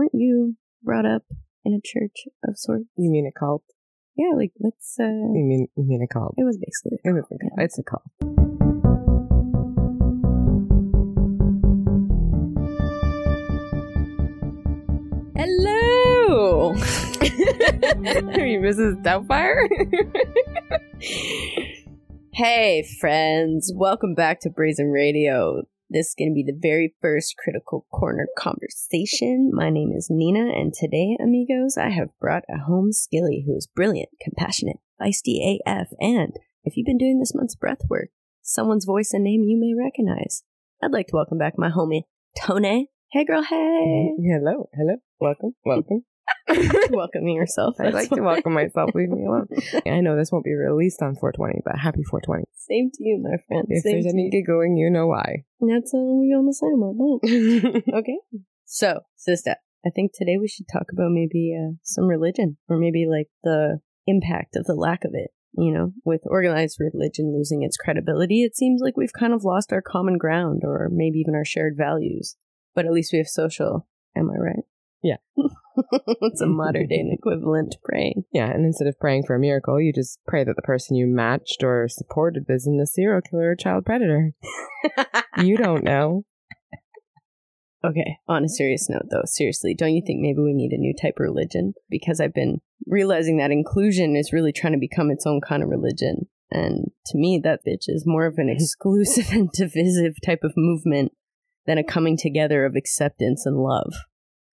Weren't you brought up in a church of sorts? You mean a cult? Yeah, like let's. uh You mean you mean a cult? It was basically. It was a cult. It's a cult. Hello. Are you Mrs. Doubtfire? hey, friends! Welcome back to Brazen Radio. This is going to be the very first Critical Corner conversation. My name is Nina, and today, amigos, I have brought a home skilly who is brilliant, compassionate, feisty AF, and if you've been doing this month's breath work, someone's voice and name you may recognize. I'd like to welcome back my homie, Tone. Hey, girl, hey! Mm-hmm. hello, hello. Welcome, welcome. Welcoming yourself. I'd like to welcome myself. Leave me alone. I know this won't be released on 420, but happy 420. Same to you, my friend. If Same there's to any giggling, you know why. That's all we're gonna say about that. Okay. So, sister, I think today we should talk about maybe uh, some religion, or maybe like the impact of the lack of it. You know, with organized religion losing its credibility, it seems like we've kind of lost our common ground, or maybe even our shared values. But at least we have social. Am I right? Yeah. it's a modern day equivalent to praying. Yeah, and instead of praying for a miracle, you just pray that the person you matched or supported isn't a serial killer or child predator. You don't know. Okay, on a serious note though, seriously, don't you think maybe we need a new type of religion? Because I've been realizing that inclusion is really trying to become its own kind of religion. And to me, that bitch is more of an exclusive and divisive type of movement than a coming together of acceptance and love.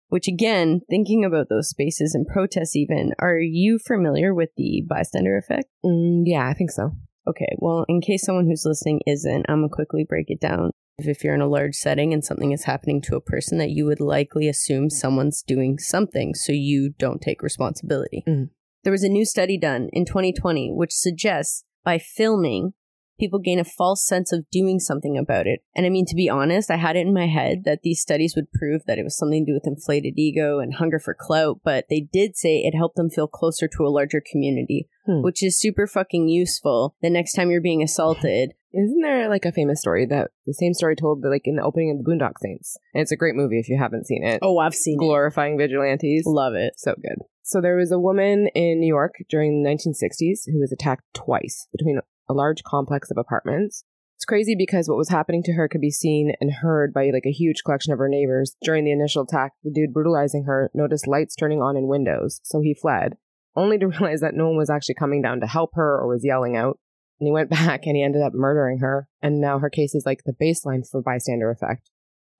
Which again, thinking about those spaces and protests even, are you familiar with the bystander effect? Mm, yeah, I think so. Okay, well, in case someone who's listening isn't, I'm gonna quickly break it down. If you're in a large setting and something is happening to a person, that you would likely assume someone's doing something, so you don't take responsibility. Mhm. There was a new study done in 2020 which suggests by filming, people gain a false sense of doing something about it. And I mean, to be honest, I had it in my head that these studies would prove that it was something to do with inflated ego and hunger for clout, but they did say it helped them feel closer to a larger community, Hmm. which is super fucking useful the next time you're being assaulted. Isn't there like a famous story that the same story told like in the opening of the Boondock Saints? And it's a great movie if you haven't seen it. Oh, I've seen it. Glorifying vigilantes. Love it. So good. So there was a woman in New York during the 1960s who was attacked twice between a large complex of apartments. It's crazy because what was happening to her could be seen and heard by like a huge collection of her neighbors. During the initial attack, the dude brutalizing her noticed lights turning on in windows, so he fled, only to realize that no one was actually coming down to help her or was yelling out. And he went back and he ended up murdering her, and now her case is like the baseline for bystander effect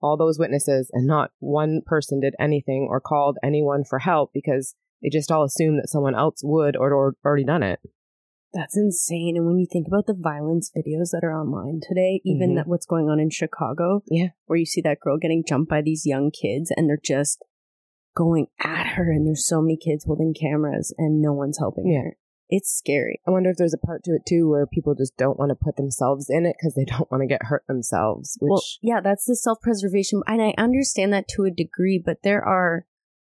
all those witnesses and not one person did anything or called anyone for help because they just all assumed that someone else would or, or already done it. That's insane. And when you think about the violence videos that are online today, even Mhm. that what's going on in Chicago, Yeah. where you see that girl getting jumped by these young kids and they're just going at her, and there's so many kids holding cameras and no one's helping Yeah. her. It's scary. I wonder if there's a part to it too where people just don't want to put themselves in it because they don't want to get hurt themselves. Which Well, yeah, that's the self preservation. And I understand that to a degree, but there are,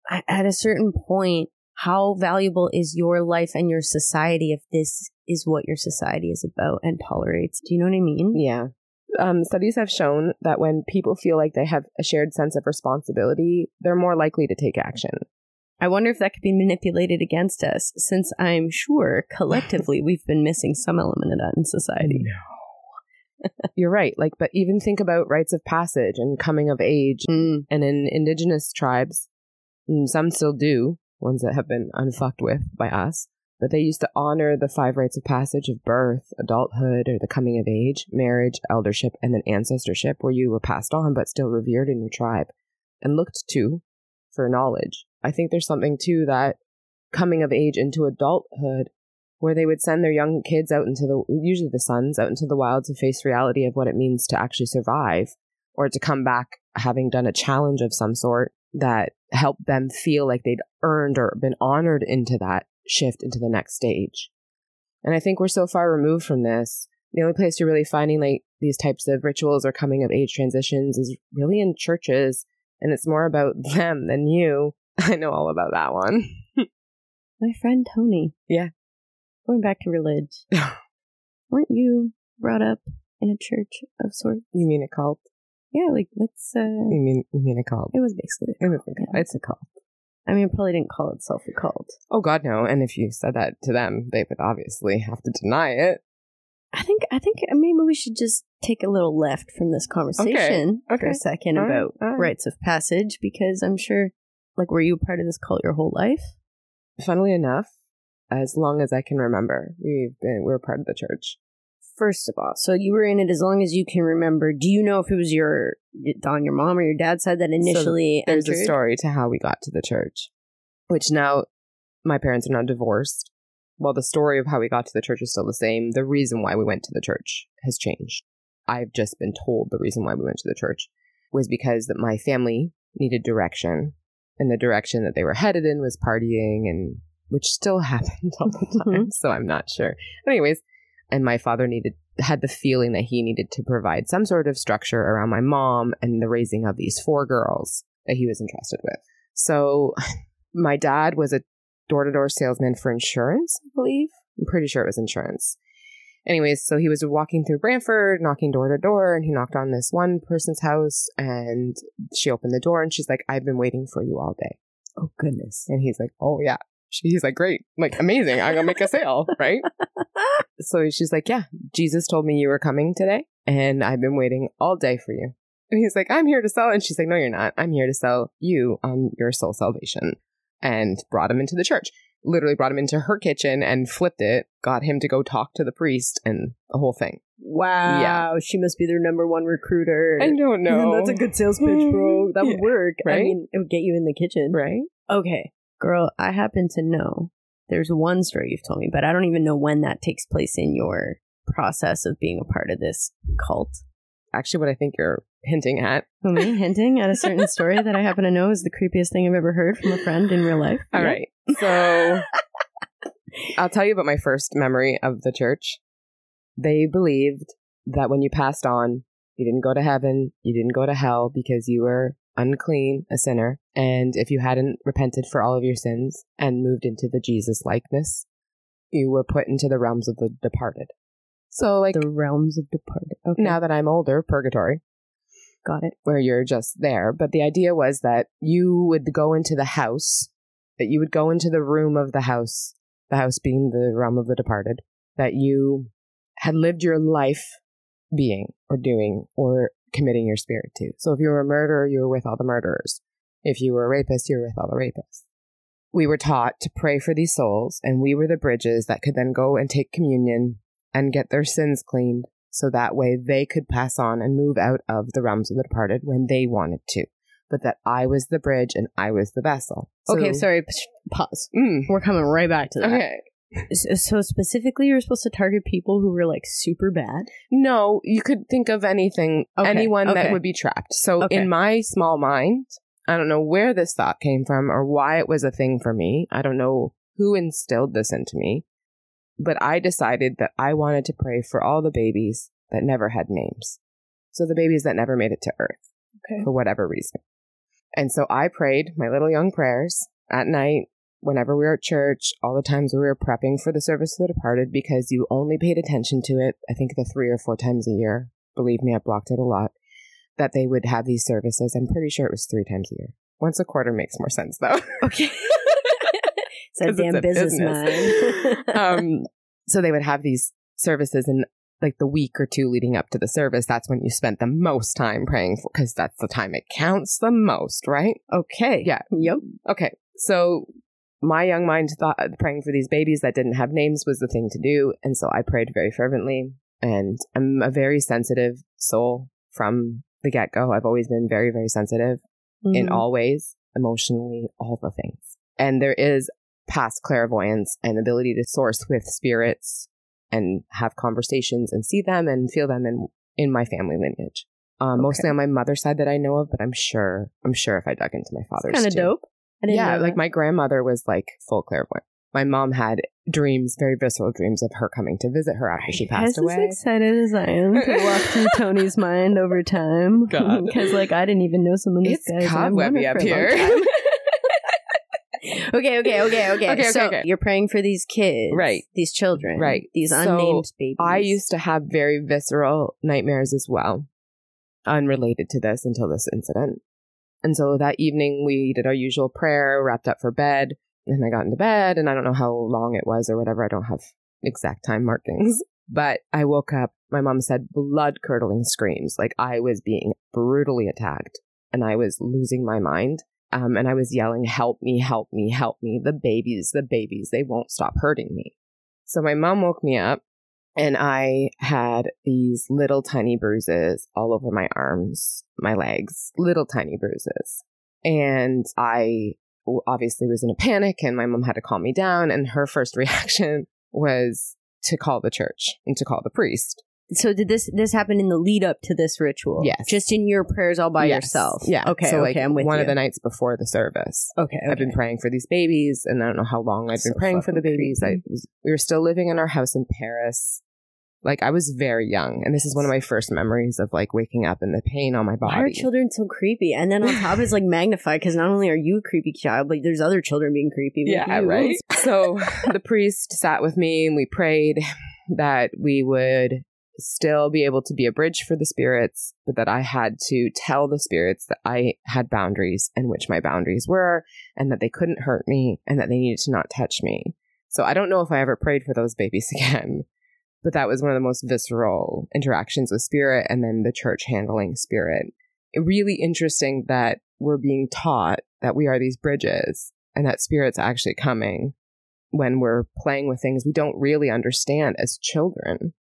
at a certain point, how valuable is your life and your society if this is what your society is about and tolerates? Do you know what I mean? yeah. Um, studies have shown that when people feel like they have a shared sense of responsibility, they're more likely to take action. I wonder if that could be manipulated against us, since I'm sure collectively we've been missing some element of that in society. No. You're right. Like, but even think about rites of passage and coming of age Mm. and in indigenous tribes, mm, some still do, ones that have been unfucked with by us, but they used to honor the five rites of passage of birth, adulthood, or the coming of age, marriage, eldership, and then ancestorship, where you were passed on but still revered in your tribe and looked to for knowledge. I think there's something to that coming of age into adulthood where they would send their young kids out into the usually the sons out into the wild to face reality of what it means to actually survive or to come back having done a challenge of some sort that helped them feel like they'd earned or been honored into that shift into the next stage. And I think we're so far removed from this. The only place you're really finding like these types of rituals or coming of age transitions is really in churches, and it's more about them than you. I know all about that one. My friend Toni. Yeah. Going back to religion. Weren't you brought up in a church of sorts? You mean a cult? Yeah, like let's. uh You mean you mean a cult? It was basically. It was a cult. Yeah. It's a cult. I mean, it probably didn't call itself a cult. Oh God, no! And if you said that to them, they would obviously have to deny it. I think. I think maybe we should just take a little left from this conversation for okay. a second All about right. rites of passage because I'm sure. Like, were you a part of this cult your whole life? Funnily enough, as long as I can remember, we've been we're part of the church. First of all, so you were in it as long as you can remember. Do you know if it was your on your mom or your dad's side that initially There's entered? a story to how we got to the church, which now my parents are now divorced. While the story of how we got to the church is still the same, the reason why we went to the church has changed. I've just been told the reason why we went to the church was because that my family needed direction, and the direction that they were headed in was partying, and which still happened all the mm-hmm. time. so I'm not sure. Anyways, and my father needed had the feeling that he needed to provide some sort of structure around my mom and the raising of these four girls that he was entrusted with. So my dad was a door-to-door salesman for insurance, I believe. I'm pretty sure it was insurance. Anyways, so he was walking through Brantford, knocking door to door, and he knocked on this one person's house and she opened the door and she's like, I've been waiting for you all day. oh goodness! And he's like, Oh yeah. She- He's like, Great, like amazing. I'm gonna make a sale, right? so she's like, Yeah, Jesus told me you were coming today, and I've been waiting all day for you. And he's like, I'm here to sell. And she's like, No, you're not. I'm here to sell you on your soul salvation. And brought him into the church. Literally brought him into her kitchen and flipped it, got him to go talk to the priest and the whole thing. Wow, Yeah. she must be their number one recruiter. I don't know. That's a good sales pitch, bro. That would Yeah, work. I mean, it would get you in the kitchen. Right? Okay, girl, I happen to know there's one story you've told me, but I don't even know when that takes place in your process of being a part of this cult. Actually, what I think you're hinting at. Who me hinting at a certain story that I happen to know is the creepiest thing I've ever heard from a friend in real life. All Yeah. right. So I'll tell you about my first memory of the church. They believed that when you passed on, you didn't go to heaven, you didn't go to hell because you were unclean, a sinner, and if you hadn't repented for all of your sins and moved into the Jesus likeness, you were put into the realms of the departed. So, like, The realms of departed. Okay, now that I'm older, purgatory, got it. where you're just there. But the idea was that you would go into the house, that you would go into the room of the house, the house being the realm of the departed, that you had lived your life being or doing or committing your spirit to. So if you were a murderer, you were with all the murderers. If you were a rapist, you were with all the rapists. We were taught to pray for these souls, and we were the bridges that could then go and take communion and get their sins cleaned so that way they could pass on and move out of the realms of the departed when they wanted to. But that I was the bridge and I was the vessel. okay, sorry. Pause. Mm, We're coming right back to that. okay. So specifically, you're supposed to target people who were like super bad. No, you could think of anything, Okay, anyone that would be trapped. So Okay. in my small mind, I don't know where this thought came from or why it was a thing for me. I don't know who instilled this into me, but I decided that I wanted to pray for all the babies that never had names. So the babies that never made it to earth Okay. for whatever reason. And so I prayed my little young prayers at night whenever we were at church, all the times we were prepping for the service of the departed because you only paid attention to it, I think the three or four times a year. Believe me, I blocked it a lot. That they would have these services. I'm pretty sure it was three times a year. Once a quarter makes more sense though. Okay. it's a 'Cause it's damn a business, business. man. um, so they would have these services and like the week or two leading up to the service, that's when you spent the most time praying for, because that's the time it counts the most, right? okay. Yeah. Yep. Okay. So my young mind thought praying for these babies that didn't have names was the thing to do. And so I prayed very fervently. And I'm a very sensitive soul from the get go. I've always been very, very sensitive in Mhm. all ways, emotionally, all the things. And there is past clairvoyance and ability to source with spirits and have conversations and see them and feel them in in my family lineage. Um, Mostly on my mother's side that I know of, but I'm sure I'm sure if I dug into my father's, kind of dope. Yeah, like my grandmother was like full clairvoyant. My mom had dreams, very visceral dreams of her coming to visit her after she passed away. As excited as I am to walk through Toni's mind over time, because like I didn't even know some of this It's guys. and cobwebby up for a long here. okay, okay, okay, okay. Okay, so okay. you're praying for these kids, Right. These children, Right. These So, unnamed babies. I used to have very visceral nightmares as well. unrelated to this until this incident. And so that evening, we did our usual prayer, wrapped up for bed, and I got into bed, and I don't know how long it was or whatever. I don't have exact time markings. But I woke up, my mom said blood curdling screams, like I was being brutally attacked and I was losing my mind. Um, and I was yelling, Help me, help me, help me. The babies, the babies, they won't stop hurting me. So my mom woke me up and I had these little tiny bruises all over my arms, my legs, little tiny bruises. And I obviously was in a panic and my mom had to calm me down. And her first reaction was to call the church and to call the priest. So did this this happen in the lead up to this ritual? Yes. Just in your prayers all by Yes. yourself. Yeah. Okay. So, okay. like, I'm with one you. of the nights before the service. okay. I've been praying for these babies, and I don't know how long I've been So praying for the babies. I was, we were still living in our house in Paris. Like I was very young, and this is one of my first memories of like waking up and the pain on my body. Why are children so creepy? And then on top it's like magnified because not only are you a creepy child, but there's other children being creepy. yeah, you. right. so the priest sat with me, and we prayed that we would still be able to be a bridge for the spirits, but that I had to tell the spirits that I had boundaries and which my boundaries were, and that they couldn't hurt me, and that they needed to not touch me. So I don't know if I ever prayed for those babies again, but that was one of the most visceral interactions with spirit, and then the church handling spirit. It really interesting that we're being taught that we are these bridges and that spirit's actually coming when we're playing with things we don't really understand as children.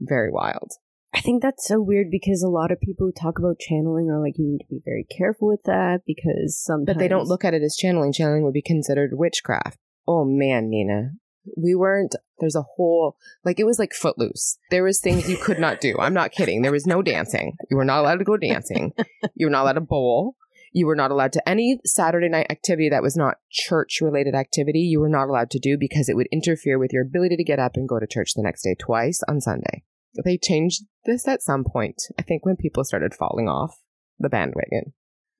Very wild. I think that's so weird because a lot of people who talk about channeling are like, you need to be very careful with that because sometimes. But they don't look at it as channeling. Channeling would be considered witchcraft. Oh man, Nina. We weren't there's a whole like it was like footloose. There was things you could not do. I'm not kidding. There was no dancing. You were not allowed to go dancing. You were not allowed to bowl. You were not allowed to any Saturday night activity that was not church related activity. You were not allowed to do because it would interfere with your ability to get up and go to church the next day twice on Sunday. They changed this at some point. I think when people started falling off the bandwagon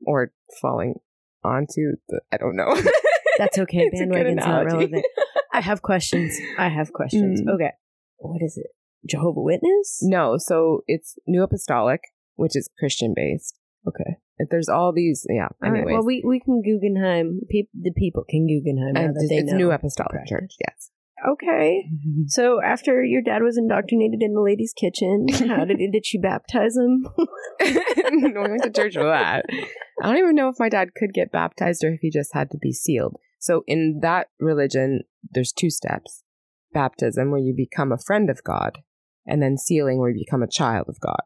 or falling onto the I don't know. That's okay. Bandwagon's not relevant. I have questions. I have questions. Mm. Okay. What is it? Jehovah Witness? No, so it's New Apostolic, which is Christian based. Okay. There's all these, yeah. All right. Well, we, we can Guggenheim. Peop the people can Guggenheim that it's, know. New Apostolic. Church. Yes. Okay. So after your dad was indoctrinated in the ladies' kitchen, how did did she baptize him? no, we went to church for that. I don't even know if my dad could get baptized or if he just had to be sealed. So in that religion, there's two steps: baptism, where you become a friend of God, and then sealing, where you become a child of God.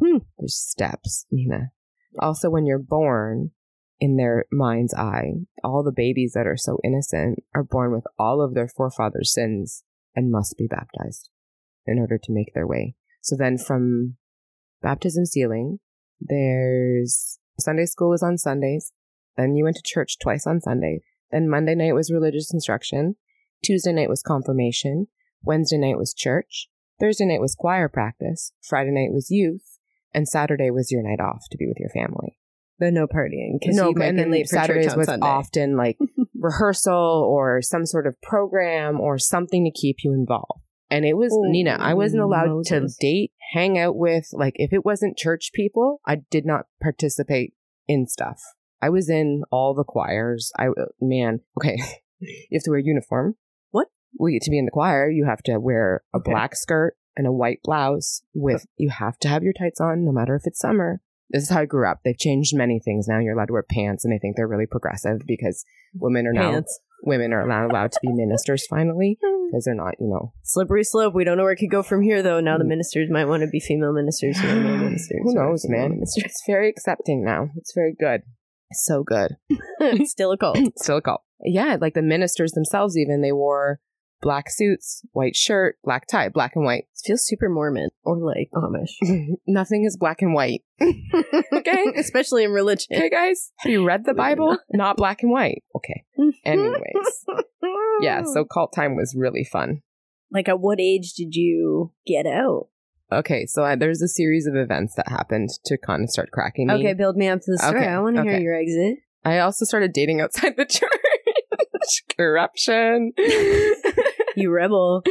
Hmm. There's steps, Nina. Also, when you're born, in their mind's eye, all the babies that are so innocent are born with all of their forefathers' sins and must be baptized in order to make their way. So then from baptism sealing, there's Sunday school was on Sundays. Then you went to church twice on Sunday. Then Monday night was religious instruction. Tuesday night was confirmation. Wednesday night was church. Thursday night was choir practice. Friday night was youth. And Saturday was your night off to be with your family. The no partying because No, you might and be then late Saturdays was Sunday. often like rehearsal or some sort of program or something to keep you involved. And it was Oh, Nina. I wasn't allowed to date, hang out with like if it wasn't church people, I did not participate in stuff. I was in all the choirs. I man, okay, you have to wear uniform. What? We to be in the choir, you have to wear a Okay. black skirt and a white blouse. With you have to have your tights on, no matter if it's summer. This is how I grew up. They've changed many things now. You're allowed to wear pants, and they think they're really progressive because women are now women are allowed, allowed to be ministers finally because they're not, you know, Slippery slope. We don't know where it could go from here, though. Now the Mm. ministers might want to be female ministers. Who are male ministers. who knows, man. Ministers. It's very accepting now. It's very good. So good. Still a cult. Still a cult. Yeah, like the ministers themselves, even they wore black suits, white shirt, black tie, black and white. It feels super Mormon or like Amish. Nothing is black and white. Okay. Especially in religion. Okay, guys, have you read the Bible? Not black and white. Okay. Anyways, yeah. So cult time was really fun. like, at what age did you get out? Okay, so I, there's a series of events that happened to kind of start cracking me. Okay, build me up to the story. Okay, I want to hear your exit. I also started dating outside the church. Corruption. You rebel.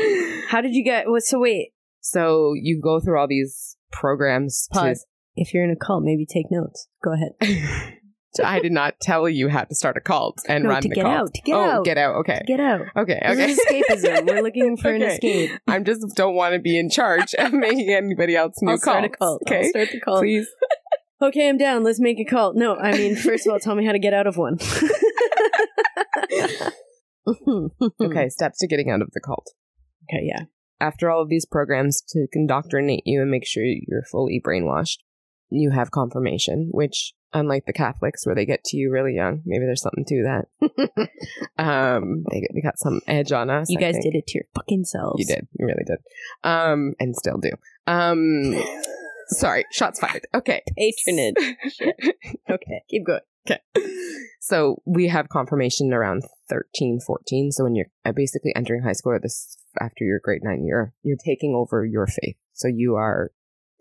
How did you get? What? So wait. so you go through all these programs. To, Pause. If you're in a cult, maybe take notes. Go ahead. I did not tell you how to start a cult and No, run to the get cult. out, to get oh, out. get out. Okay. Get out. okay. Okay. is escapism. We're looking for an escape. I'm just don't want to be in charge of making anybody else new I'll start a cult. I'll Okay. start the cult. Please. Okay, I'm down. Let's make a cult. No, I mean, first of all, tell me how to get out of one. Okay. Steps to getting out of the cult. Okay, yeah. After all of these programs to indoctrinate you and make sure you're fully brainwashed, you have confirmation, which, unlike the Catholics where they get to you really young, maybe there's something to that. um, they, they got some edge on us. You I guys think. did it to your fucking selves. You did. You really did. Um, and still do. Um, sorry. Shots fired. Okay. Patronage. Okay, keep going. Okay. So we have confirmation around 13, 14. So when you're uh, basically entering high school this after your grade nine year, you're taking over your faith. So you are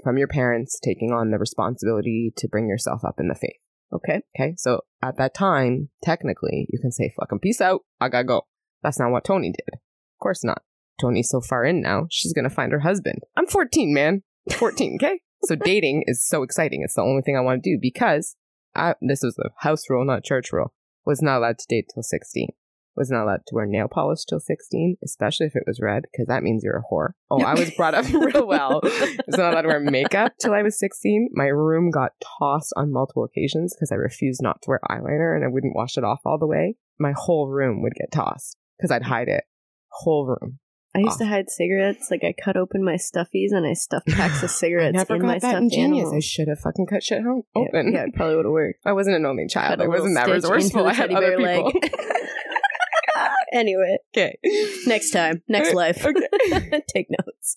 from your parents taking on the responsibility to bring yourself up in the faith. Okay. Okay. So at that time, technically, you can say, fucking peace out. I gotta go. That's not what Toni did. Of course not. Toni's so far in now, she's gonna find her husband. I'm 14, man. 14, okay? So dating is so exciting. It's the only thing I want to do because I, this was a house rule, not church rule. Was not allowed to date till 16. Was not allowed to wear nail polish till 16, especially if it was red, because that means you're a whore. Oh, I was brought up real well. Was not allowed to wear makeup till I was 16. My room got tossed on multiple occasions because I refused not to wear eyeliner and I wouldn't wash it off all the way. My whole room would get tossed because I'd hide it. Whole room. I used to hide cigarettes. Like I cut open my stuffies and I stuffed packs of I cigarettes never in got my that stuffed ingenious. I should have fucking cut shit home open. Yeah, it probably would have worked. I wasn't an only child. Cut a I wasn't that resourceful. I had teddy other bear people. leg. anyway, okay. next time, next life. Okay. Take notes.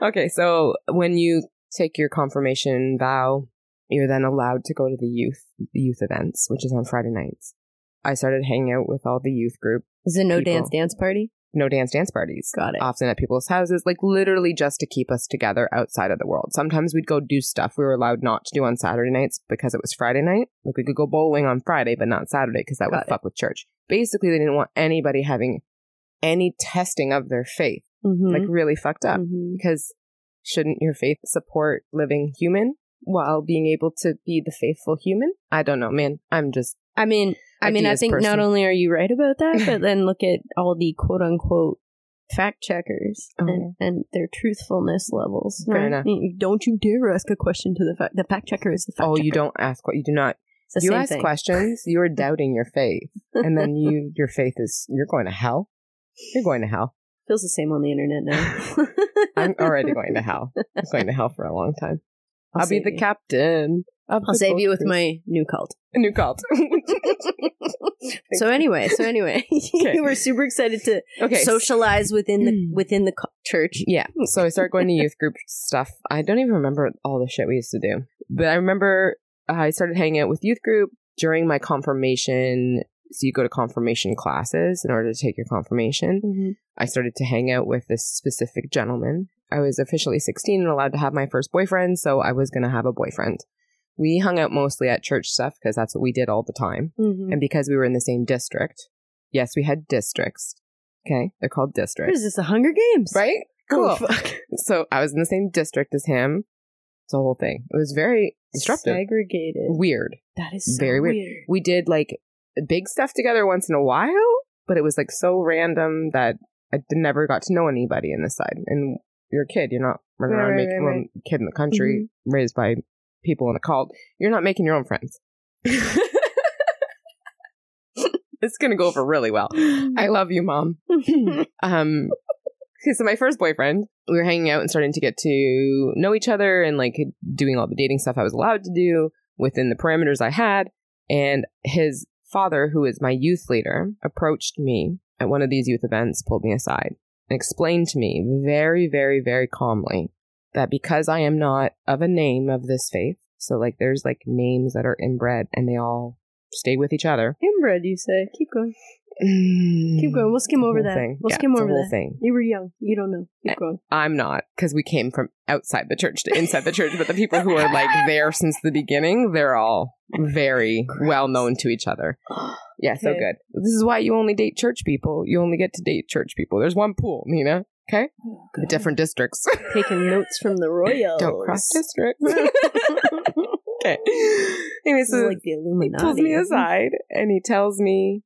Okay, so when you take your confirmation vow, you're then allowed to go to the youth youth events, which is on Friday nights. I started hanging out with all the youth group. Is it no People. dance dance party? No dance dance parties. Got it. Often at people's houses, like literally just to keep us together outside of the world. Sometimes we'd go do stuff we were allowed not to do on Saturday nights because it was Friday night. Like we could go bowling on Friday, but not Saturday because that Got would it. fuck with church. Basically, they didn't want anybody having any testing of their faith. Mm-hmm. Like really fucked up. Mhm. because shouldn't your faith support living human while being able to be the faithful human? I don't know, man. I'm just I mean, I mean, I think not only are you right about that, but then look at all the quote unquote fact checkers Oh, and, and their truthfulness levels. Fair right? Don't you dare ask a question to the fact. The fact checker is the fact oh, checker. you don't ask what you do not. You ask thing. questions. You are doubting your faith, and then you your faith is you're going to hell. You're going to hell. Feels the same on the internet now. I'm already going to hell. I'm going to hell for a long time. I'll I'll, be the you. captain. of I'll the save you with cruise. my new cult. a new cult. so anyway, so anyway, Okay. you were super excited to okay, socialize within the Mm. within the co- church. Yeah. So I started going to youth group stuff. I don't even remember all the shit we used to do. But I remember I started hanging out with youth group during my confirmation. So you go to confirmation classes in order to take your confirmation. Mm-hmm. I started to hang out with this specific gentleman. I was officially 16 and allowed to have my first boyfriend, so I was going to have a boyfriend. We hung out mostly at church stuff because that's what we did all the time. Mm-hmm. And because we were in the same district, yes, we had districts. Okay. They're called What districts. is this? The Hunger Games, Right? Oh, Cool. fuck. So I was in the same district as him. It's a whole thing. It was very disruptive. Segregated. Weird. That is so Very weird. weird. We did like big stuff together once in a while, but it was like so random that I never got to know anybody in this side. And you're a kid, you're not running Right, around right, making right, right. Mm-hmm. kid in the country, raised by people in a cult. You're not making your own friends. it's gonna go over really well. I love you, mom. um okay, so my first boyfriend we were hanging out and starting to get to know each other and like doing all the dating stuff i was allowed to do within the parameters i had and his father who is my youth leader approached me at one of these youth events pulled me aside and explained to me very very very calmly that because i am not of a name of this faith so like there's like names that are inbred and they all stay with each other Inbred, you say. Keep going. Mm. Keep going. We'll skim over that. thing. We'll Yeah, skim over whole that. thing You were young. You don't know. Keep going. I'm not because we came from outside the church to inside the church. But the people who are like there since the beginning, they're all very well known to each other. Yeah, so good. This is why you only date church people. You only get to date church people. There's one pool, Nina. Okay? Oh, different districts. Taking notes from the royals. Don't cross districts. okay. Anyway, so like the he Illuminati. pulls me aside and he tells me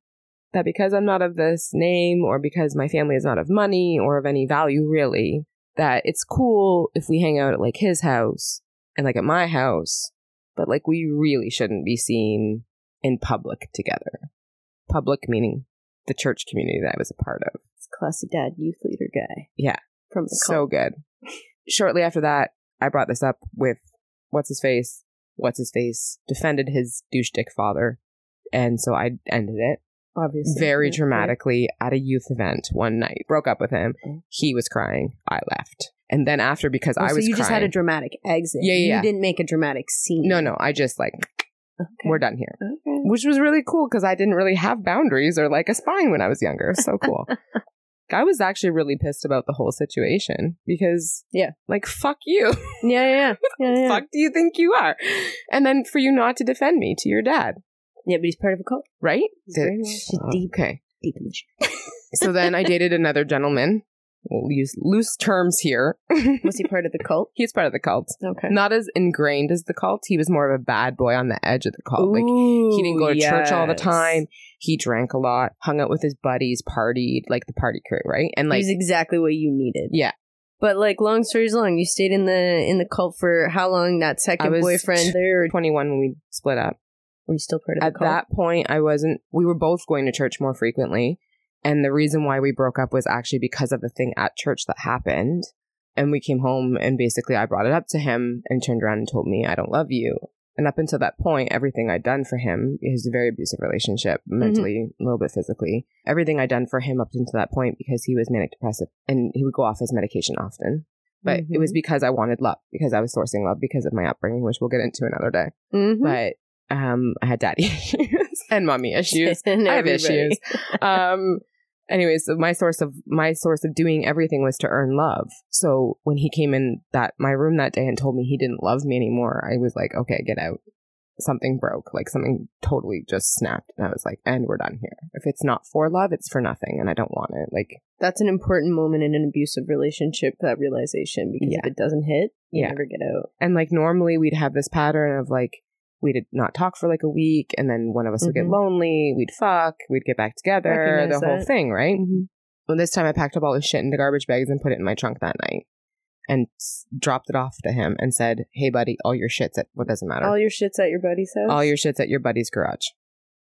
that because I'm not of this name or because my family is not of money or of any value really, that it's cool if we hang out at like his house and like at my house, but like we really shouldn't be seen in public together. Public meaning the church community that I was a part of. It's classic dad, youth leader guy. Yeah. From the So good. Shortly after that, I brought this up with what's his face. What's his face defended his douche dick father, and so I ended it cult, obviously. very Yeah, yeah. dramatically at a youth event one night. Broke up with him. Okay. He was crying. I left, and then after because Oh, I so was you just had a dramatic exit. Yeah, yeah, You yeah. didn't make a dramatic scene. no, no, I just like Okay. we're done here, Okay. which was really cool because I didn't really have boundaries or like a spine when I was younger. So cool. I was actually really pissed about the whole situation because Yeah. like fuck you. Yeah, yeah, yeah. yeah. fuck do you think you are? And then for you not to defend me to your dad, Yeah, but he's part of a cult. right? He's very much- She's deep. Okay. Deep in the shit. So then I dated another gentleman. We'll use loose terms here. Was he part of the cult? He's part of the cult. Okay. Not as ingrained as the cult. He was more of a bad boy on the edge of the cult. like he didn't go to church all the yes. time. He drank a lot, hung out with his buddies, partied, like the party crew, right? And he like was exactly what you needed. Yeah. But like, long stories long, you stayed in the in the cult for how long? That I second was boyfriend there, or 21 when we split up. Were you still part of the At cult? that point, I wasn't. We were both going to church more frequently, and the reason why we broke up was actually because of a thing at church that happened. And we came home, and basically, I brought it up to him, and turned around and told me, "I don't love you." And up until that point, everything I'd done for him is a very abusive relationship, mentally, a little bit physically. Everything I'd done for him up until that point because he was manic depressive, and he would go off his medication often. But it was Mhm. because I wanted love, because I was sourcing love because of my upbringing, which we'll get into another day Mhm. but um I had daddy issues and mommy issues. And I have issues. Um anyways, so my source of my source of doing everything was to earn love. So when he came in that my room that day and told me he didn't love me anymore, I was like, okay, get out. Something broke, like something totally just snapped. And I was like, and we're done here. If it's not for love, it's for nothing, and I don't want it. Like, That's an important moment in an abusive relationship. That realization, because Yeah. if it doesn't hit, you Yeah. never get out. and like normally we'd have this pattern of like we'd not talk for like a week and then one of us would get Mhm. lonely we'd fuck we'd get back together the whole thing right Mhm. well this time i packed up all his shit into garbage bags and put it in my trunk that night and s- dropped it off to him and said hey buddy all your shit's at what doesn't matter All your shit's at your buddy's house. all your shit's at your buddy's garage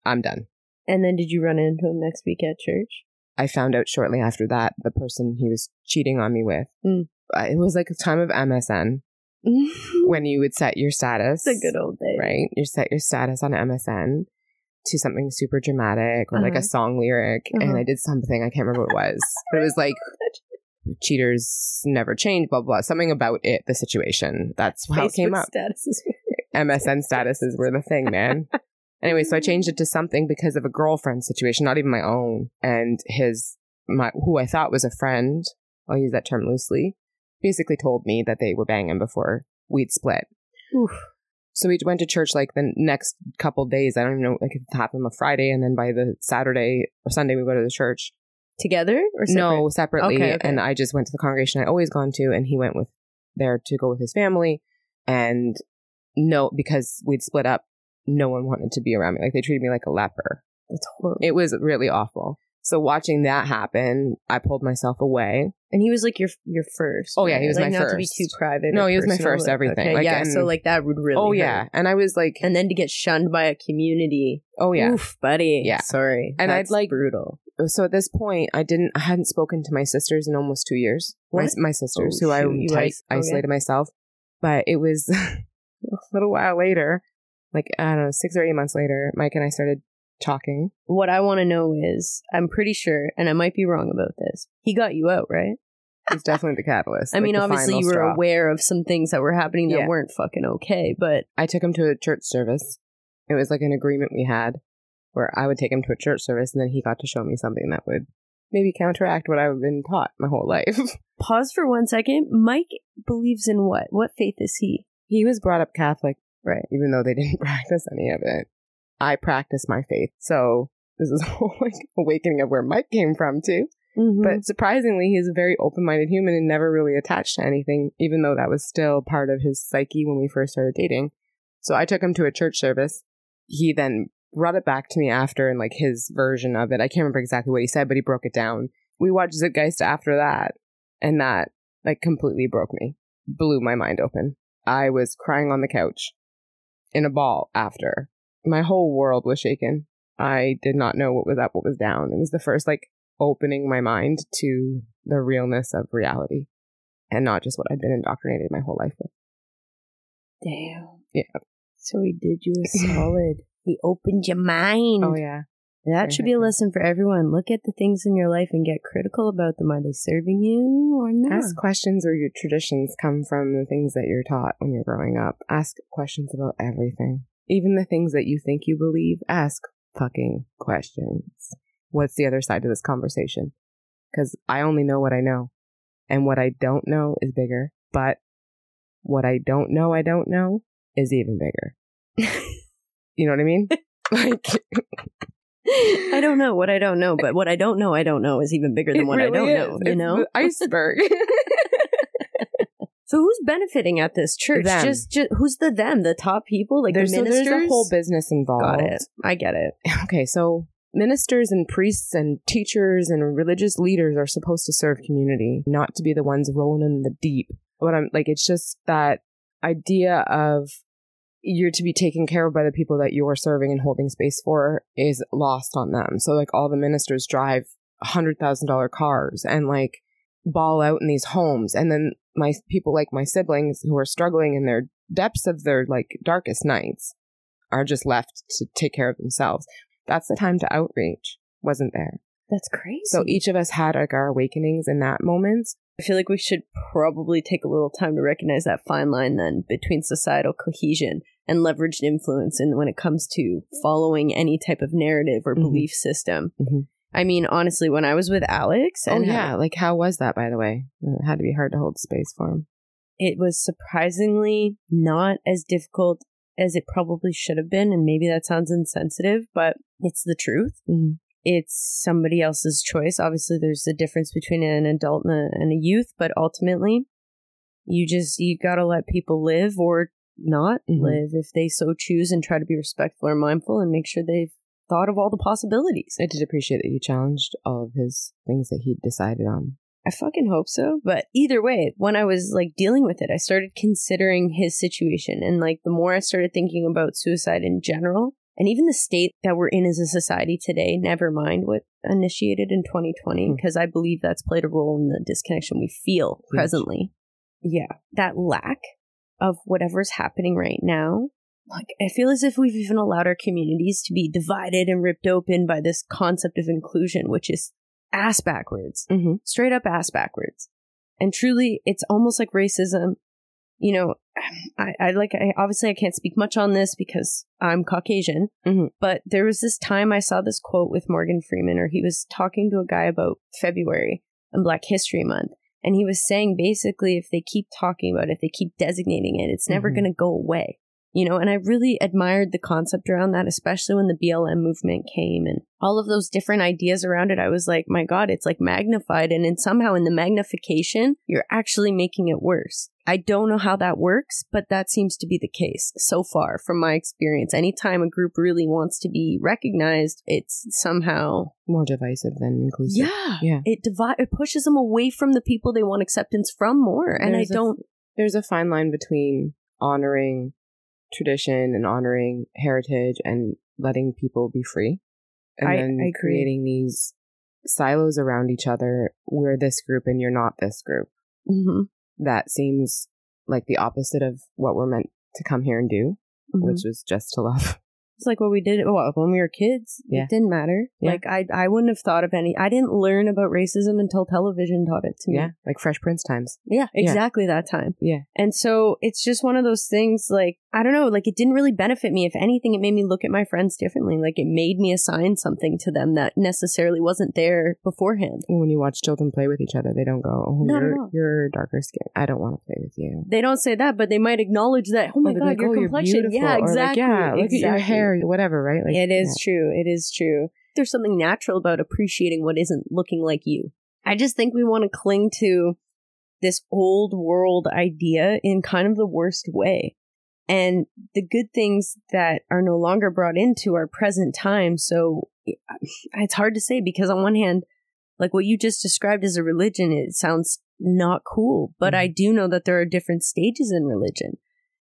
i'm done And then did you run into him next week at church? i found out shortly after that the person he was cheating on me with Mm. uh, it was like a time of msn when you would set your status a good old day. right? You set your status on MSN to something super dramatic or like Uh-huh. a song lyric, and Uh-huh. I did something I can't remember what it was, but it was like cheaters never change, blah blah. blah. Something about it, the situation. That's how it came up. Statuses. MSN statuses were the thing, man. anyway, so I changed it to something because of a girlfriend situation, not even my own, and his my who I thought was a friend. I'll use that term loosely. Basically, told me that they were banging before we'd split. Oof. So we went to church like the next couple days. I don't even know, like it happened on a Friday, and then by the Saturday or Sunday we go to the church. Together or separate? No, separately. Okay, okay. And I just went to the congregation I'd always gone to, and he went with there to go with his family. And no, because we'd split up, no one wanted to be around me. Like they treated me like a leper. That's horrible. It was really awful. So watching that happen, I pulled myself away. and he was like your your first. Oh, yeah, he was like, my not to be too private. No, he was my first everything. Okay, Like, yeah, and- so like that would really. oh hurt. yeah, and I was like, and then to get shunned by a community. oh yeah. Oof, buddy. Yeah. sorry. And I'd like- brutal. so at this point, I didn't, I hadn't spoken to my sisters in almost two years. My, What? my sisters, Oh, who I you okay. Oh, isolated myself. But it was a little while later, like I don't know, six or eight months later, Mike and I started talking. What I want to know is, I'm pretty sure, and I might be wrong about this. He got you out, right? He's definitely the catalyst. I like mean, obviously you were straw. aware of some things that were happening that Yeah. weren't fucking okay, but I took him to a church service. It was like an agreement we had where I would take him to a church service, and then he got to show me something that would maybe counteract what I've been taught my whole life. pause for one second. Mike believes in what? What faith is he? he was brought up Catholic, Right. even though they didn't practice any of it. I practice my faith. So this is a whole like awakening of where Mike came from too. Mm-hmm. But surprisingly, he's a very open minded human and never really attached to anything, even though that was still part of his psyche when we first started dating. So I took him to a church service. He then brought it back to me after and like his version of it. I can't remember exactly what he said, but he broke it down. We watched Zeitgeist after that, and that like completely broke me, blew my mind open. I was crying on the couch in a ball after. My whole world was shaken. I did not know what was up, what was down. It was the first like opening my mind to the realness of reality and not just what I'd been indoctrinated my whole life with. Damn. Yeah. So he did you a solid. he opened your mind. Oh yeah. That should be a lesson for everyone. Look at the things in your life and get critical about them. Are they serving you or not? Ask questions where your traditions come from the things that you're taught when you're growing up. Ask questions about everything. Even the things that you think you believe, ask fucking questions. What's the other side of this conversation? Because I only know what I know. And what I don't know is bigger. But what I don't know, I don't know is even bigger. you know what I mean? like, I don't know what I don't know, but what I don't know, I don't know is even bigger than what really I don't is. know. You know? iceberg. So who's benefiting at this church? Them. Just, just who's the them? The top people, like there's, the so there's a whole business involved. Got it. I get it. Okay, so ministers and priests and teachers and religious leaders are supposed to serve community, not to be the ones rolling in the deep. But I'm like, it's just that idea of you're to be taken care of by the people that you're serving and holding space for is lost on them. So like all the ministers drive hundred thousand dollar cars and like ball out in these homes, and then my people like my siblings who are struggling in their depths of their like darkest nights are just left to take care of themselves. That's the time to outreach. Wasn't there? That's crazy. So each of us had like our awakenings in that moment. I feel like we should probably take a little time to recognize that fine line then between societal cohesion and leveraged influence and when it comes to following any type of narrative or Mhm. belief system. Mhm. I mean, honestly, when I was with Alex Oh and yeah, like how was that by the way? It had to be hard to hold space for him. it was surprisingly not as difficult as it probably should have been. And maybe that sounds insensitive, but it's the truth. Mhm. It's somebody else's choice. Obviously, there's a difference between an adult and a, and a youth, but ultimately, you just, you gotta let people live or not Mhm. live if they so choose and try to be respectful or mindful and make sure they've thought of all the possibilities. I did appreciate that you challenged all of his things that he decided on. I fucking hope so. But either way, when I was like dealing with it, I started considering his situation. And like the more I started thinking about suicide in general, and even the state that we're in as a society today, never mind what initiated in 2020, Hmm. because I believe that's played a role in the disconnection we feel Huge. presently. Yeah. That lack of whatever's happening right now. Like, I feel as if we've even allowed our communities to be divided and ripped open by this concept of inclusion, which is ass backwards Mm-hmm. straight up ass backwards. And truly, it's almost like racism. You know, I, I like, I, obviously, I can't speak much on this because I'm Caucasian, Mhm. but there was this time I saw this quote with Morgan Freeman, or he was talking to a guy about February and Black History Month. And he was saying basically, if they keep talking about it, if they keep designating it, it's never Mhm. going to go away. You know, and I really admired the concept around that, especially when the BLM movement came and all of those different ideas around it. I was like, my God, it's like magnified. And then somehow in the magnification, you're actually making it worse. I don't know how that works, but that seems to be the case so far from my experience. Anytime a group really wants to be recognized, it's somehow, More divisive than inclusive. yeah, Yeah. it divi- it pushes them away from the people they want acceptance from more. And There's I a- don't, There's a fine line between honoring tradition and honoring heritage and letting people be free. And I- then I creating these silos around each other. We're this group and you're not this group. Mhm, That seems like the opposite of what we're meant to come here and do, mhm. which was just to love. It's like what we did well, when we were kids. Yeah. It didn't matter. Yeah. Like I I wouldn't have thought of any I didn't learn about racism until television taught it to me. Yeah. Like Fresh Prince times. Yeah, Yeah. exactly that time. Yeah. And so it's just one of those things like I don't know, like it didn't really benefit me. If anything, it made me look at my friends differently. Like it made me assign something to them that necessarily wasn't there beforehand. When you watch children play with each other, they don't go, oh, Not you're, you're darker skin. I don't want to play with you. They don't say that, but they might acknowledge that, oh my god, like, your "Oh, complexion. yeah, or like, exactly. yeah, look at your exactly. Hair, whatever, right? Like it is true. It is true. There's something natural about appreciating what isn't looking like you. I just think we want to cling to this old world idea in kind of the worst way. And the good things that are no longer brought into our present time. So it's hard to say because on one hand, like what you just described as a religion, it sounds not cool. But mm-hmm. I do know that there are different stages in religion.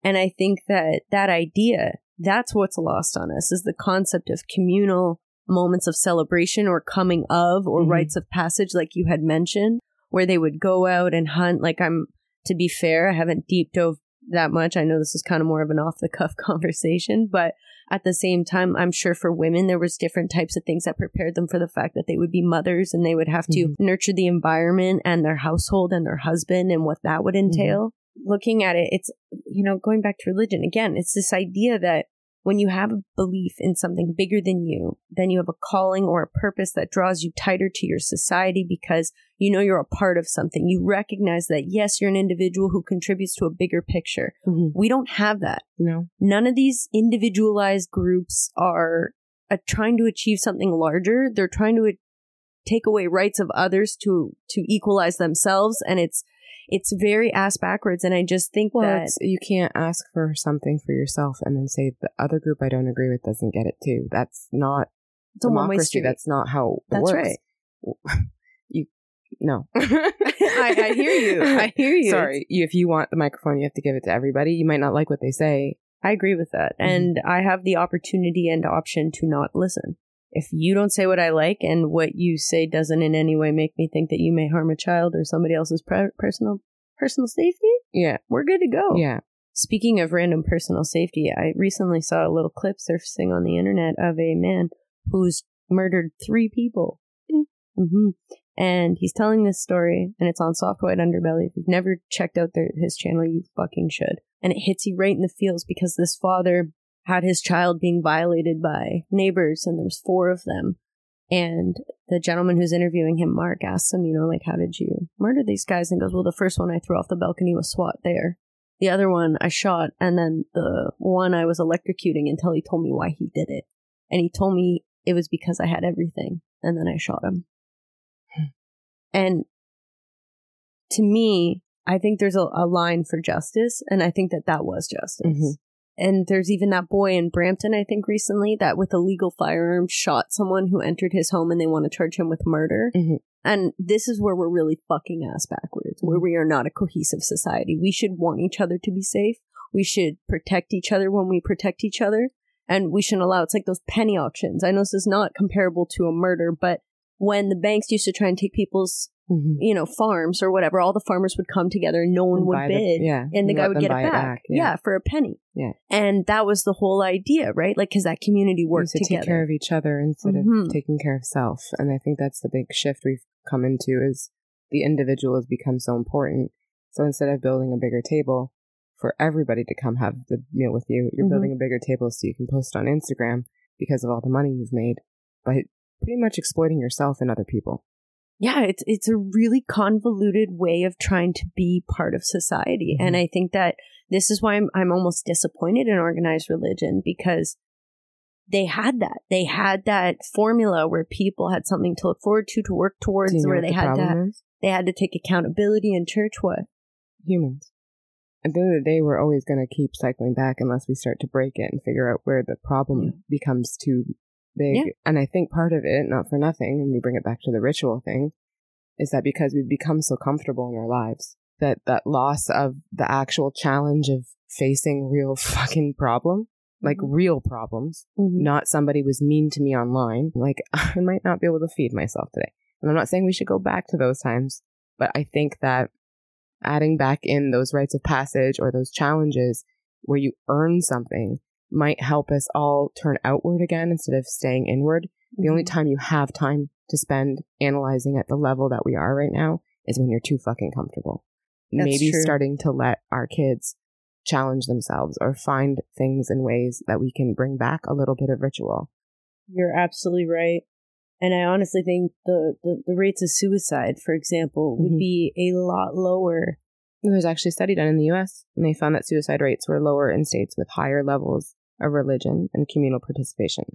And I think that that idea, that's what's lost on us is the concept of communal moments of celebration or coming of or mm-hmm. rites of passage, like you had mentioned, where they would go out and hunt. Like I'm, to be fair, I haven't deep dove that much. I know this is kind of more of an off the cuff conversation, but at the same time, I'm sure for women, there was different types of things that prepared them for the fact that they would be mothers and they would have to mm-hmm. nurture the environment and their household and their husband and what that would entail. Mm-hmm. Looking at it, it's, you know, going back to religion again, it's this idea that when you have a belief in something bigger than you, then you have a calling or a purpose that draws you tighter to your society because you know you're a part of something. You recognize that, yes, you're an individual who contributes to a bigger picture. Mm-hmm. We don't have that. No. None of these individualized groups are uh, trying to achieve something larger. They're trying to uh, take away rights of others to to equalize themselves and it's it's very ass backwards. And I just think well, that you can't ask for something for yourself and then say the other group I don't agree with doesn't get it too. That's not it's democracy. That's not how it That's works. right. You no. I, I, hear you. I hear you. Sorry. If you want the microphone, you have to give it to everybody. You might not like what they say. I agree with that. Mm-hmm. And I have the opportunity and option to not listen if you don't say what I like and what you say doesn't in any way make me think that you may harm a child or somebody else's personal personal safety, yeah, we're good to go. Yeah. Speaking of random personal safety, I recently saw a little clip surfacing on the internet of a man who's murdered three people. Mm-hmm. And he's telling this story, and it's on Soft White Underbelly. If you've never checked out their, his channel, you fucking should. And it hits you right in the feels because this father had his child being violated by neighbors, and there was four of them. And the gentleman who's interviewing him, Mark, asks him, you know, like, how did you murder these guys? And goes, well, the first one I threw off the balcony was SWAT there. The other one I shot, and then the one I was electrocuting until he told me why he did it. And he told me it was because I had everything, and then I shot him. and to me, I think there's a, a, line for justice, and I think that that was justice. Mm-hmm. And there's even that boy in Brampton, I think, recently that with a legal firearm shot someone who entered his home and they want to charge him with murder. Mm-hmm. And this is where we're really fucking ass backwards, mm-hmm. where we are not a cohesive society. We should want each other to be safe. We should protect each other when we protect each other. And we shouldn't allow it's like those penny auctions. I know this is not comparable to a murder, but when the banks used to try and take people's mm-hmm. you know, farms or whatever, all the farmers would come together and no one and would bid. The, yeah. And the guy would get it back. It back yeah. yeah. for a penny. Yeah. And that was the whole idea, right? Like, cause that community worked to together. take care of each other instead mm-hmm. of taking care of self. And I think that's the big shift we've come into is the individual has become so important. So instead of building a bigger table for everybody to come have the meal with you, you're mm-hmm. building a bigger table so you can post on Instagram because of all the money you've made by pretty much exploiting yourself and other people yeah, it's it's a really convoluted way of trying to be part of society. Mm-hmm. And I think that this is why I'm I'm almost disappointed in organized religion because they had that. They had that formula where people had something to look forward to, to work towards, where they the had to is? they had to take accountability in church. What humans? At the end of the day, we're always going to keep cycling back unless we start to break it and figure out where the problem becomes too big. Yeah. And I think part of it, not for nothing, and we bring it back to the ritual thing, is that because we've become so comfortable in our lives, that that loss of the actual challenge of facing real fucking problem, like mm-hmm. real problems, mm-hmm. not somebody was mean to me online. Like I might not be able to feed myself today. And I'm not saying we should go back to those times, but I think that adding back in those rites of passage or those challenges where you earn something might help us all turn outward again instead of staying inward. Mm-hmm. The only mm-hmm. time you have time to spend analyzing at the level that we are right now is when you're too fucking comfortable. That's Maybe true. starting to let our kids challenge themselves or find things and ways that we can bring back a little bit of ritual. You're absolutely right. And I honestly think the, the, the rates of suicide, for example, would mm-hmm. be a lot lower. There was actually a study done in the US, and they found that suicide rates were lower in states with higher levels of religion and communal participation.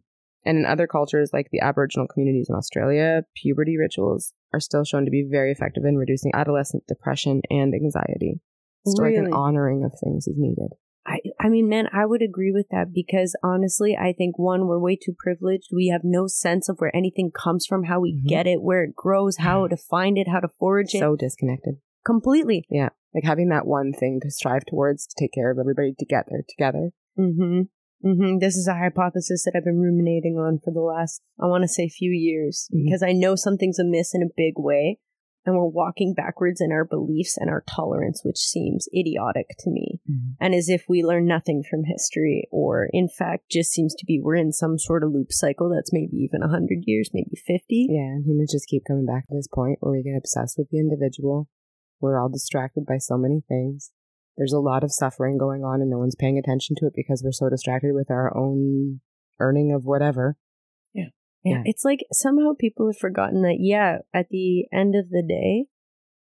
And in other cultures, like the Aboriginal communities in Australia, puberty rituals are still shown to be very effective in reducing adolescent depression and anxiety. So like an honoring of things is needed. I, I mean, man, I would agree with that because honestly, I think one, we're way too privileged. We have no sense of where anything comes from, how we Mhm. get it, where it grows, how to find it, how to forage it. So disconnected. completely. Yeah. Like having that one thing to strive towards to take care of everybody together, together. Mm-hmm. Mm-hmm. This is a hypothesis that I've been ruminating on for the last, I want to say, few years Mhm. because I know something's amiss in a big way, and we're walking backwards in our beliefs and our tolerance, which seems idiotic to me, and as if we learn nothing from history, or in fact, just seems to be we're in some sort of loop cycle that's maybe even a hundred years, maybe fifty. Yeah, humans just keep coming back to this point where we get obsessed with the individual. We're all distracted by so many things. There's a lot of suffering going on and no one's paying attention to it because we're so distracted with our own earning of whatever. Yeah. Yeah. It's like somehow people have forgotten that, yeah, at the end of the day,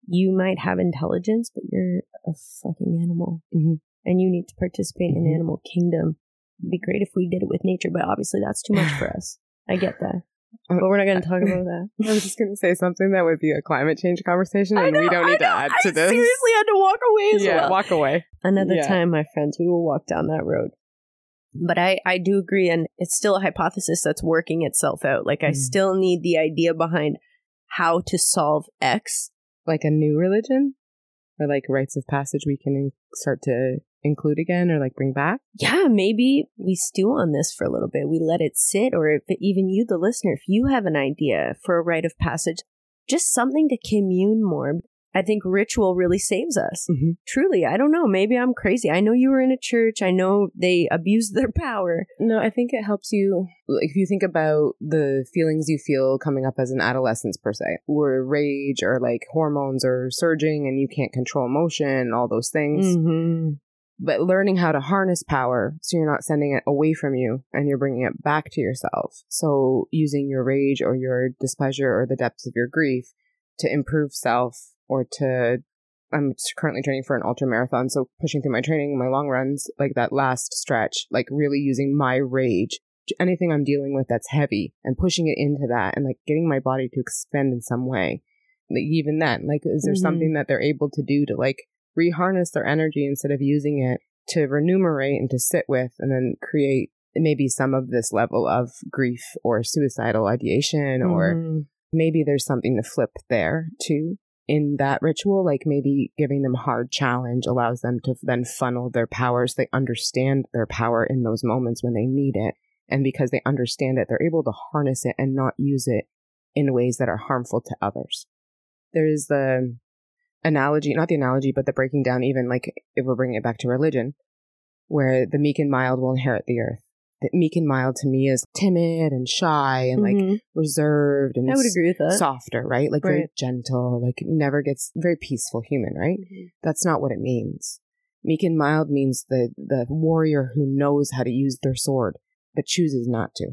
you might have intelligence, but you're a fucking animal. Mhm. And you need to participate in Mhm. animal kingdom. It'd be great if we did it with nature, but obviously that's too much for us. I get that. But we're not going to talk about that. I was just going to say something that would be a climate change conversation, I and we don't need to know. add I to this. seriously had to walk away yeah, well. walk away. Another Yeah. time, my friends, we will walk down that road. But I, I do agree, and it's still a hypothesis that's working itself out. Like, I Mm. still need the idea behind how to solve X. Like a new religion, or like rites of passage we can start to include again, or like bring back. Yeah, maybe we stew on this for a little bit. We let it sit, or if even you, the listener, if you have an idea for a rite of passage, just something to commune more. I think ritual really saves us. Mhm. Truly, I don't know. Maybe I'm crazy. I know you were in a church. I know they abused their power. No, I think it helps you. like, If you think about the feelings you feel coming up as an adolescence, per se, where rage or like hormones are surging and you can't control emotion, all those things. Mm-hmm. But learning how to harness power so you're not sending it away from you and you're bringing it back to yourself. So using your rage or your displeasure or the depths of your grief to improve self or to I'm currently training for an ultra marathon, so pushing through my training, my long runs, like that last stretch, like really using my rage, anything I'm dealing with that's heavy, and pushing it into that, and like getting my body to expend in some way. Like even then, like is there Mhm. something that they're able to do to like reharness their energy instead of using it to remunerate and to sit with, and then create maybe some of this level of grief or suicidal ideation or Mm-hmm. maybe there's something to flip there too in that ritual. Like maybe giving them hard challenge allows them to then funnel their powers. They understand their power in those moments when they need it. And because they understand it they're able to harness it and not use it in ways that are harmful to others. There's the analogy not the analogy but the breaking down even like if we're bringing it back to religion where the meek and mild will inherit the earth the meek and mild to me is timid and shy and like Mhm. reserved and I would agree with that. softer, right? Like very gentle, like never gets very peaceful human, right? That's not what it means. Meek and mild means the the warrior who knows how to use their sword but chooses not to.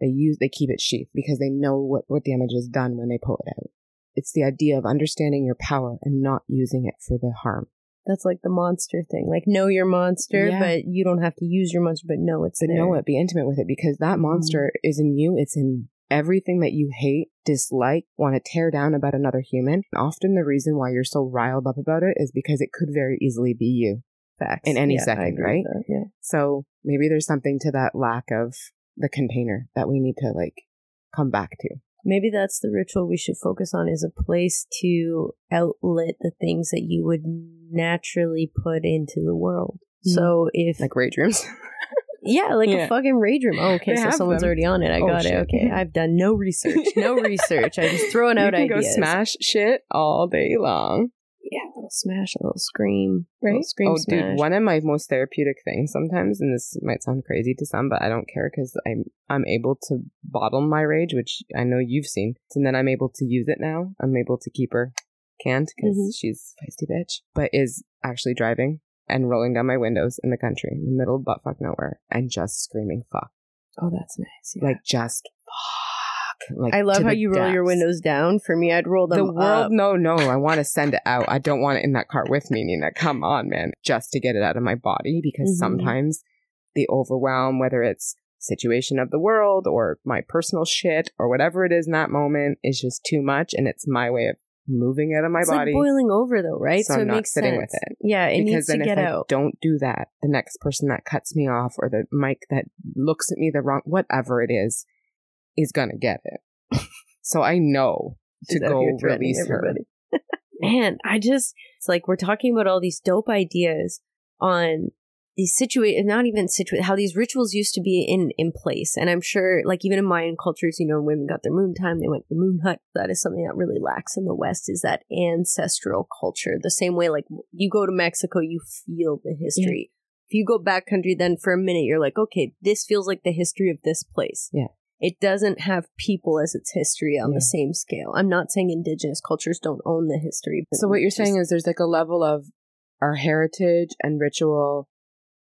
They use they keep it sheathed because they know what what damage is done when they pull it out. It's the idea of understanding your power and not using it for the harm. That's like the monster thing. Like know your monster, Yeah. but you don't have to use your monster, but know it's But there. know it, be intimate with it because that mm-hmm. monster is in you. It's in everything that you hate, dislike, want to tear down about another human. Often the reason why you're so riled up about it is because it could very easily be you. Facts. in any Yeah, second, right? that, Yeah. So maybe there's something to that lack of the container that we need to like come back to. Maybe that's the ritual we should focus on is a place to outlet the things that you would naturally put into the world. Mhm. So if Like rage rooms. yeah, like Yeah. a fucking rage room. Oh, okay, They so someone's them. already on it. I Oh, got shit. it. Okay, I've done no research. No research. I just throwing you out can ideas. go smash shit all day long. Yeah, a little smash, a little scream, Right? little scream oh, smash. dude, one of my most therapeutic things sometimes, and this might sound crazy to some, but I don't care because I'm I'm able to bottle my rage, which I know you've seen, and then I'm able to use it now. I'm able to keep her canned because Mhm. she's a feisty bitch, but is actually driving and rolling down my windows in the country, in the middle of buttfuck nowhere, and just screaming fuck, oh, that's nice. yeah. like just fuck. Like I love how you roll your windows down. For me, I'd roll them The world, up. no, no. I want to send it out. I don't want it in that car with me, Nina. Come on, man. Just to get it out of my body because Mhm. sometimes the overwhelm, whether it's situation of the world or my personal shit or whatever it is in that moment is just too much and it's my way of moving out of my it's body. like boiling over though, right? So So, I'm it not makes sitting sense. with it. Yeah, it because needs to then get if I out. don't do that, the next person that cuts me off or the mic that looks at me the wrong whatever it is is gonna get it. so I know to go release her. Man, I just it's like we're talking about all these dope ideas on these situated not even situated how these rituals used to be in in place. And i'm sure like even in mayan cultures you know women got their moon time they went to the moon hut. That is something that really lacks in the west is that ancestral culture. The same way like you go to mexico you feel the history. If you go back country then for a minute you're like okay this feels like the history of this place. Yeah. It doesn't have people as its history on Yeah. the same scale i'm not saying indigenous cultures don't own the history but So what you're just- saying is there's like a level of our heritage and ritual,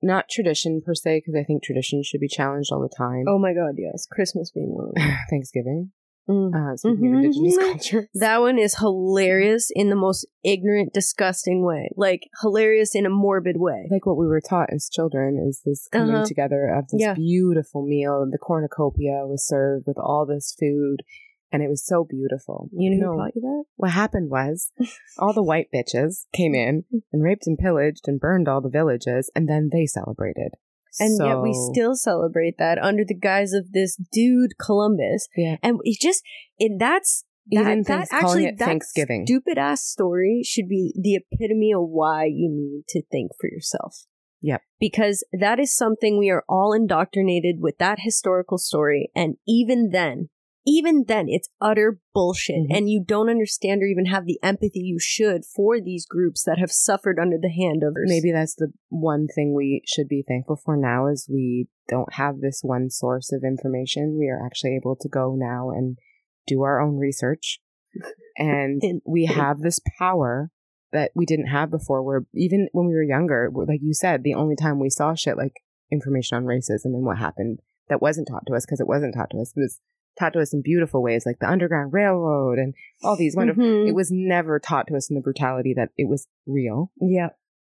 not tradition per se, because I think tradition should be challenged all the time. oh my god yes christmas being one Thanksgiving, Mm. uh, speaking Mhm. of indigenous culture. That one is hilarious in the most ignorant, disgusting way. Like hilarious in a morbid way. like what we were taught as children is this coming Uh-huh. together of this Yeah. beautiful meal. And the cornucopia was served with all this food, and it was so beautiful. You know No. who taught you that? What happened was all the white bitches came in and raped and pillaged and burned all the villages, and then they celebrated. And yet we still celebrate that under the guise of this dude Columbus. Yeah. And it just it that's that, Even that actually that Thanksgiving. stupid ass story should be the epitome of why you need to think for yourself. Yep. Because that is something we are all indoctrinated with that historical story. And even then, even then, it's utter bullshit. Mhm. And you don't understand or even have the empathy you should for these groups that have suffered under the hand of Maybe that's the one thing we should be thankful for now is we don't have this one source of information. We are actually able to go now and do our own research. And And- we have this power that we didn't have before where even when we were younger, like you said, the only time we saw shit like information on racism and what happened that wasn't taught to us because it wasn't taught to us was taught to us in beautiful ways like the Underground Railroad and all these wonderful Mhm. it was never taught to us in the brutality that it was real. yeah.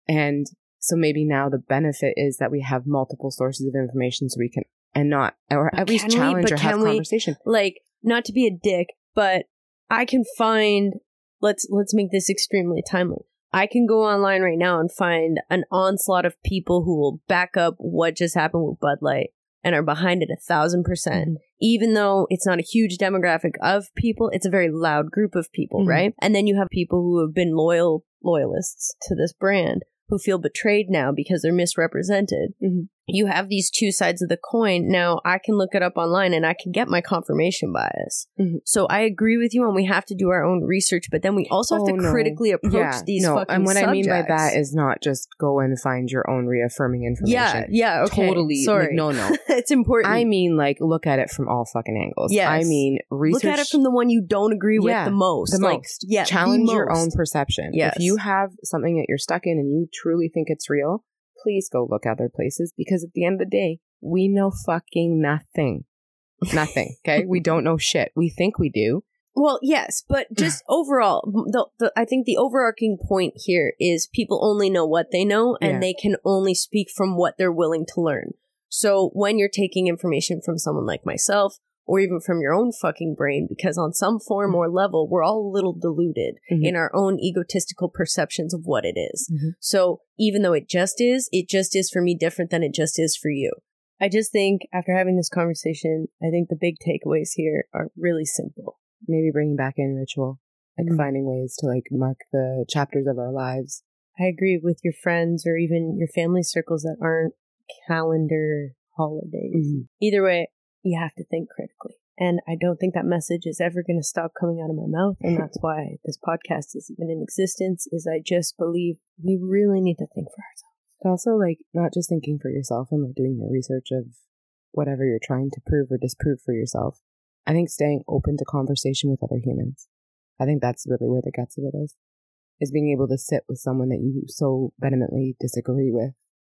And so maybe now the benefit is that we have multiple sources of information so we can, and not, or But at least can we- challenge but or have can we- conversation. like not to be a dick, but I can find let's let's make this extremely timely. I can go online right now and find an onslaught of people who will back up what just happened with Bud Light and are behind it a thousand percent. Even though it's not a huge demographic of people, it's a very loud group of people, Mhm. right? And then you have people who have been loyal loyalists to this brand who feel betrayed now because they're misrepresented. Mhm. You have these two sides of the coin. Now I can look it up online and I can get my confirmation bias. Mhm. So I agree with you, and we have to do our own research, but then we also have Oh, to no. critically approach Yeah, these no, fucking and what I mean by that is not just go and find your own reaffirming information. yeah, yeah, okay. Totally. Sorry, Like, no, no. it's important. I mean, like, look at it from all fucking angles. Yes. I mean, research. look at it from the one you don't agree with Yeah, the most. the like, most. Yeah, challenge your most. own perception. Yes. If you have something that you're stuck in and you truly think it's real, please go look other places because at the end of the day, we know fucking nothing. Nothing. Okay. we don't know shit. We think we do. Well, yes, but just overall, the, the I think the overarching point here is people only know what they know, and Yeah. they can only speak from what they're willing to learn. So when you're taking information from someone like myself, or even from your own fucking brain, because on some form or level, we're all a little deluded Mhm. in our own egotistical perceptions of what it is. Mhm. So even though it just is, it just is for me different than it just is for you. I just think after having this conversation, I think the big takeaways here are really simple. Maybe bringing back in ritual, like Mhm. finding ways to like mark the chapters of our lives. I agree with your friends or even your family circles that aren't calendar holidays. Mhm. Either way, you have to think critically. And I don't think that message is ever going to stop coming out of my mouth. And that's why this podcast is even in existence, is I just believe we really need to think for ourselves. But also, like, not just thinking for yourself and like doing the research of whatever you're trying to prove or disprove for yourself. I think staying open to conversation with other humans. I think that's really where the guts of it is. Is being able to sit with someone that you so vehemently disagree with,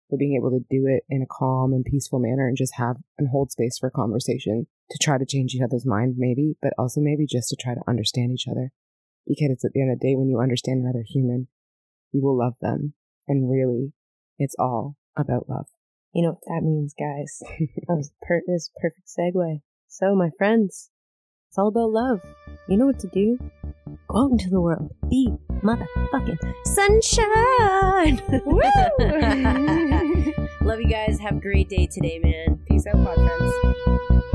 for being able to do it in a calm and peaceful manner and just have and hold space for conversation to try to change each other's mind, maybe, but also maybe just to try to understand each other. Because it's at the end of the day, when you understand another human, you will love them. And really, it's all about love. You know what that means, guys. that was per- this perfect segue. So, my friends, it's all about love. You know what to do. Go out into the world. Be motherfucking sunshine. Love you guys. Have a great day today, man. Peace out, pod friends.